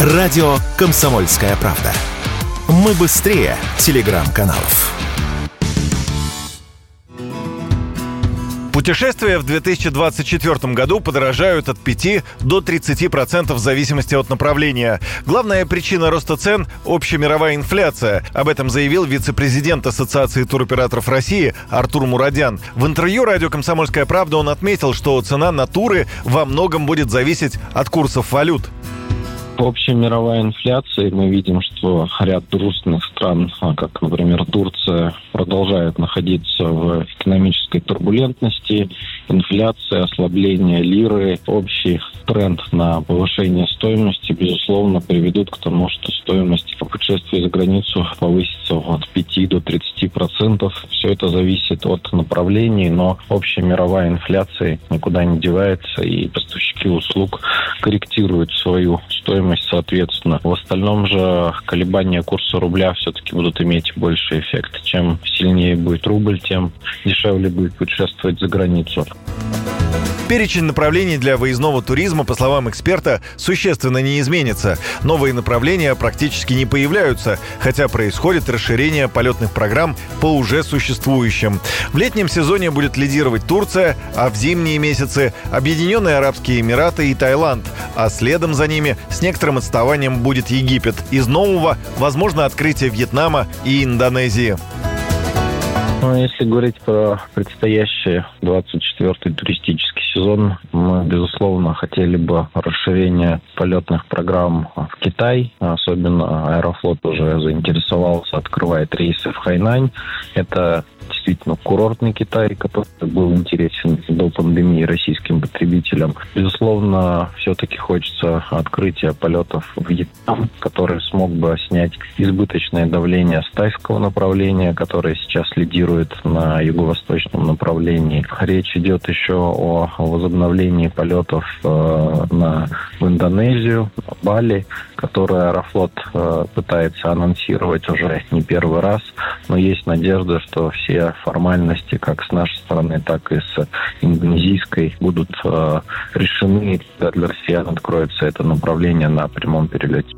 Радио «Комсомольская правда». Мы быстрее телеграм-каналов. Путешествия в 2024 году подорожают от 5 до 30% в зависимости от направления. Главная причина роста цен – общемировая инфляция. Об этом заявил вице-президент Ассоциации туроператоров России Артур Мурадян. В интервью радио «Комсомольская правда» он отметил, что цена на туры во многом будет зависеть от курсов валют. Общая мировая инфляция, мы видим, что ряд дружественных стран, а, как, например, Турция, продолжают находиться в экономической турбулентности. Инфляция, ослабление лиры, общий тренд на повышение стоимости, безусловно, приведут к тому, что стоимость путешествий за границу повысится от 5 до 30 процентов. Все это зависит от направлений, но общая мировая инфляция никуда не девается, и поставщики услуг корректируют свою стоимость соответственно. В остальном же колебания курса рубля все-таки будут иметь больший эффект. Чем сильнее будет рубль, тем дешевле будет путешествовать за границу. Перечень направлений для выездного туризма, по словам эксперта, существенно не изменится. Новые направления практически не появляются, хотя происходит расширение полетных программ по уже существующим. В летнем сезоне будет лидировать Турция, а в зимние месяцы – Объединенные Арабские Эмираты и Таиланд, а следом за ними с некоторым отставанием будет Египет. Из нового – возможно открытие Вьетнама и Индонезии. Ну, если говорить про предстоящий 24-й туристический сезон, мы, безусловно, хотели бы расширения полетных программ в Китай. Особенно Аэрофлот уже заинтересовался, открывает рейсы в Хайнань. Это действительно курортный Китай, который был интересен до пандемии российским потребителям. Безусловно, все-таки хочется открытия полетов в Вьетнам, который смог бы снять избыточное давление с тайского направления, которое сейчас лидирует на юго-восточном направлении. Речь идет еще о возобновлении полетов э, на, в Индонезию, Бали, которую Аэрофлот э, пытается анонсировать уже не первый раз, но есть надежда, что все формальности как с нашей стороны, так и с индонезийской будут э, решены, для россиян откроется это направление на прямом перелете.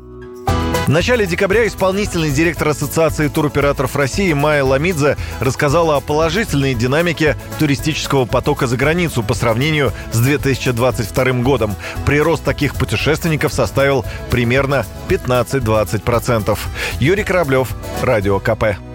В начале декабря исполнительный директор Ассоциации туроператоров России Майя Ламидзе рассказала о положительной динамике туристического потока за границу по сравнению с 2022 годом. Прирост таких путешественников составил примерно 15-20%. Юрий Кораблев, Радио КП.